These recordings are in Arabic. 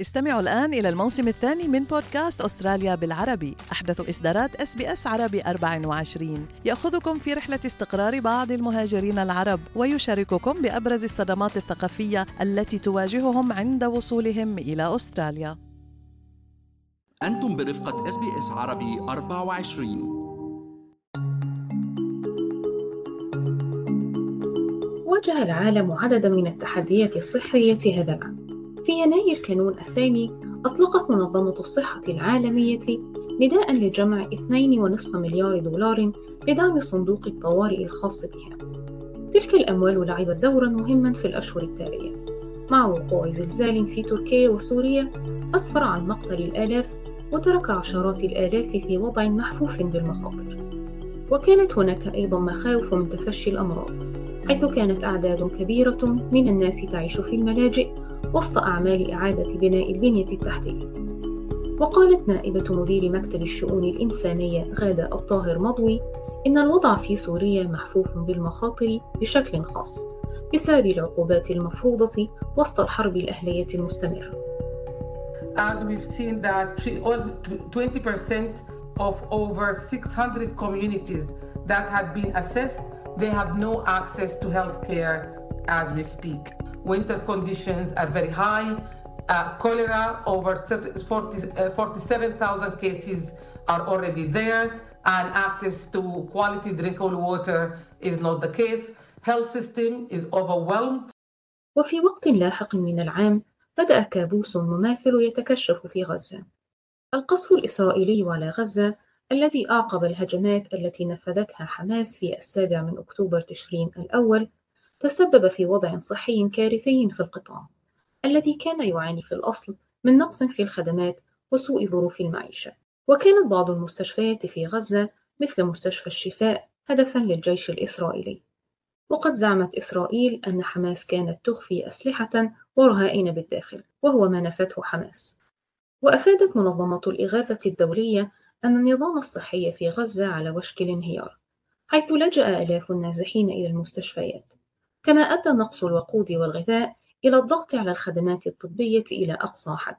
استمعوا الآن إلى الموسم الثاني من بودكاست أستراليا بالعربي. أحدث إصدارات SBS عربي 24 يأخذكم في رحلة استقرار بعض المهاجرين العرب ويشارككم بأبرز الصدمات الثقافية التي تواجههم عند وصولهم إلى أستراليا. أنتم برفقة SBS عربي 24 واجه العالم عددا من التحديات الصحية هذا العام. في يناير كانون الثاني أطلقت منظمة الصحة العالمية نداء لجمع 2.5 مليار دولار لدعم صندوق الطوارئ الخاص بها. تلك الأموال لعبت دورا مهما في الأشهر التالية. مع وقوع زلزال في تركيا وسوريا أسفر عن مقتل الآلاف وترك عشرات الآلاف في وضع محفوف بالمخاطر. وكانت هناك أيضا مخاوف من تفشي الأمراض حيث كانت أعداد كبيرة من الناس تعيش في الملاجئ وسط أعمال إعادة بناء البنية التحتية وقالت نائبة مدير مكتب الشؤون الإنسانية غادة الطاهر مضوي إن الوضع في سوريا محفوف بالمخاطر بشكل خاص بسبب العقوبات المفروضة وسط الحرب الأهلية المستمرة. As we've seen that 20% of over 600 communities that had been assessed, they have no access to health care as we speak. Winter conditions are very high. Uh, cholera, over 40, uh, 47,000 cases are already there, and access to quality drinkable water is not the case. Health system is overwhelmed. وفي وقت لاحق من العام بدأ كابوس مماثل يتكشف في غزة. القصف الإسرائيلي على غزة الذي أعقب الهجمات التي نفذتها حماس في السابع من أكتوبر تشرين الأول تسبب في وضع صحي كارثي في القطاع الذي كان يعاني في الأصل من نقص في الخدمات وسوء ظروف المعيشة. وكانت بعض المستشفيات في غزة مثل مستشفى الشفاء هدفا للجيش الإسرائيلي. وقد زعمت إسرائيل أن حماس كانت تخفي أسلحة ورهائن بالداخل وهو ما نفته حماس. وأفادت منظمة الإغاثة الدولية أن النظام الصحي في غزة على وشك الانهيار حيث لجأ آلاف النازحين إلى المستشفيات. كما أدى نقص الوقود والغذاء إلى الضغط على الخدمات الطبية إلى أقصى حد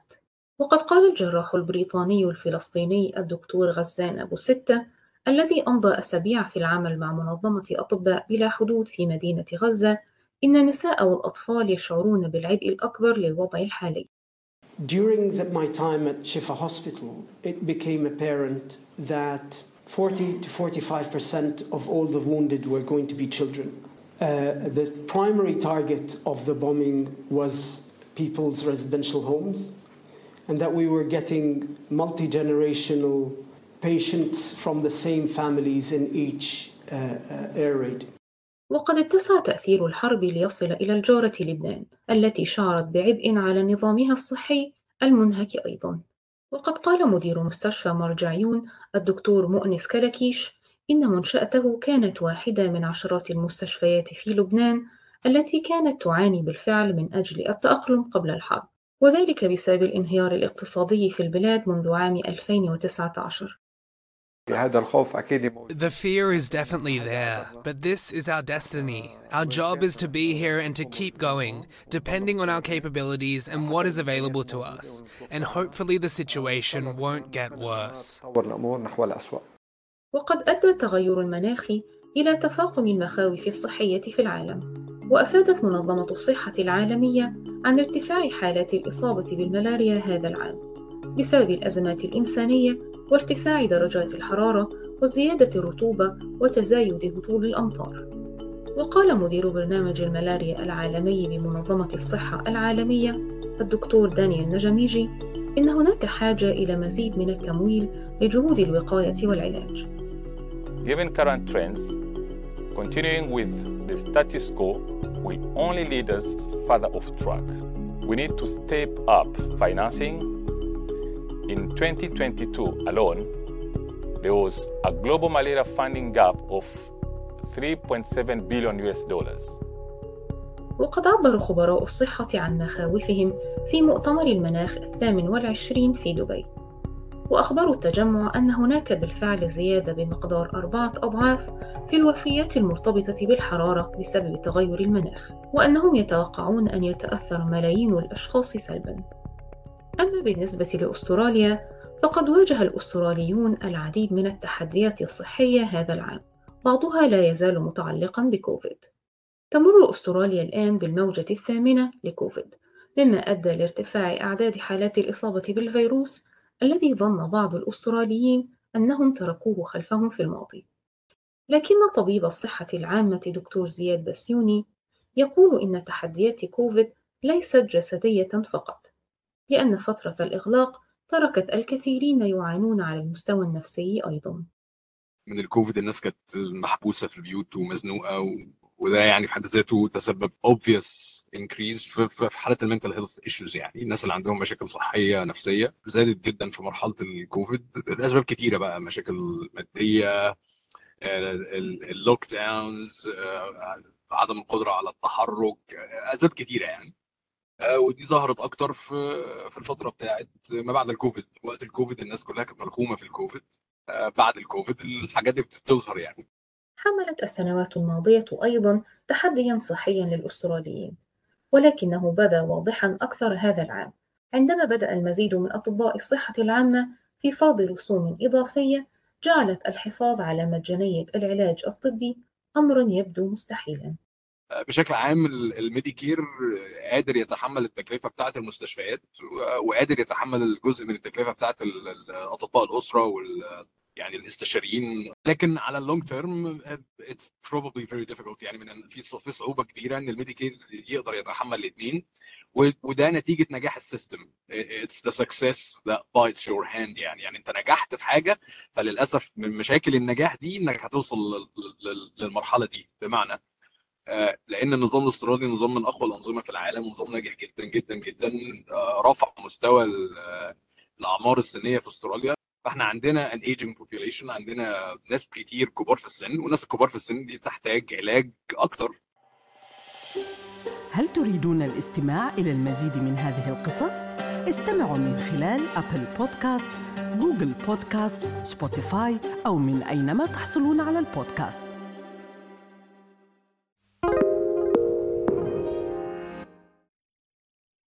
وقد قال الجراح البريطاني الفلسطيني الدكتور غزان أبو ستة الذي أمضى أسابيع في العمل مع منظمة أطباء بلا حدود في مدينة غزة إن النساء والأطفال يشعرون بالعبء الأكبر للوضع الحالي. During the, my time at Shifa Hospital, it became apparent that 40 to 45% of all the wounded were going to be children. Uh, the primary target of the bombing was people's residential homes, and that we were getting multi generational patients from the same families in each uh, uh, air raid. وقد اتسع تأثير الحرب ليصل إلى الجارة لبنان التي شعرت بعبء على نظامها الصحي المنهك أيضا وقد قال مدير مستشفى مرجعيون الدكتور مؤنس كلاكيش إن منشأته كانت واحدة من عشرات المستشفيات في لبنان التي كانت تعاني بالفعل من أجل التأقلم قبل الحرب وذلك بسبب الانهيار الاقتصادي في البلاد منذ عام 2019 The fear is definitely there, but this is our destiny. Our job is to be here and to keep going, depending on our capabilities and what is available to us. And hopefully the situation won't get worse. وقد أدى التغير المناخي إلى تفاقم المخاوف الصحية في العالم وأفادت منظمة الصحة العالمية عن ارتفاع حالات الإصابة بالملاريا هذا العام بسبب الأزمات الإنسانية وارتفاع درجات الحرارة وزيادة الرطوبة وتزايد هطول الأمطار. وقال مدير برنامج الملاريا العالمي بمنظمة الصحة العالمية الدكتور دانيال نجميجي إن هناك حاجة إلى مزيد من التمويل لجهود الوقاية والعلاج. Given current trends, continuing with the status quo will only lead us further off track. We need to step up financing. In 2022 alone, there was a global malaria funding gap of 3.7 billion US dollars. وقد عبر خبراء الصحة عن مخاوفهم في مؤتمر المناخ الثامن والعشرين في دبي وأخبروا التجمع أن هناك بالفعل زيادة بمقدار أربعة أضعاف في الوفيات المرتبطة بالحرارة بسبب تغير المناخ وأنهم يتوقعون أن يتأثر ملايين الأشخاص سلباً. أما بالنسبة لأستراليا فقد واجه الأستراليون العديد من التحديات الصحية هذا العام بعضها لا يزال متعلقا بكوفيد. تمر أستراليا الآن بالموجة الثامنة لكوفيد مما أدى لارتفاع أعداد حالات الإصابة بالفيروس الذي ظن بعض الأستراليين أنهم تركوه خلفهم في الماضي. لكن طبيب الصحة العامة دكتور زياد بسيوني يقول إن تحديات كوفيد ليست جسدية فقط لأن فترة الإغلاق تركت الكثيرين يعانون على المستوى النفسي أيضا. من الكوفيد الناس كانت محبوسة في البيوت ومزنوقة و... وده يعني في حد ذاته تسبب obvious increase في, في حالة ال mental health issues يعني. الناس اللي عندهم مشاكل صحية نفسية زادت جدا في مرحلة الكوفيد الأسباب كتيرة بقى مشاكل مادية اللوك داونز عدم القدرة على التحرك أسباب كتيرة يعني. آه، ودي ظهرت أكتر في في الفترة بتاعت ما بعد الكوفيد. وقت الكوفيد الناس كلها كانت ملخومة في الكوفيد. آه، بعد الكوفيد الحاجات دي بتظهر يعني. حملت السنوات الماضية أيضا تحديا صحيا للأستراليين ولكنه بدا واضحا أكثر هذا العام عندما بدأ المزيد من أطباء الصحة العامة في فرض رسوم إضافية جعلت الحفاظ على مجانية العلاج الطبي أمرا يبدو مستحيلا. بشكل عام ال Medicare قادر يتحمل التكلفة بتاعة المستشفيات وقادر يتحمل الجزء من التكلفة بتاعة أطباء الأسرة يعني الاستشاريين. لكن على ال long term it's probably very difficult. يعني من في في صعوبة كبيرة إن ال Medicare يقدر يتحمل الاثنين وده نتيجة نجاح ال system. It's the success that bites your hand يعني. يعني انت نجحت في حاجة فللأسف من مشاكل النجاح دي إنك هتوصل للمرحلة دي. بمعنى آه، لأن النظام الاسترالي نظام من أقوى الأنظمة في العالم ونظام ناجح جدا جدا جدا آه، رفع مستوى آه، الأعمار السنية في أستراليا. فاحنا عندنا an aging population عندنا ناس كتير كبار في السن والناس الكبار في السن دي تحتاج علاج أكتر. هل تريدون الاستماع إلى المزيد من هذه القصص؟ استمعوا من خلال Apple Podcast Google Podcast Spotify أو من أينما تحصلون على البودكاست.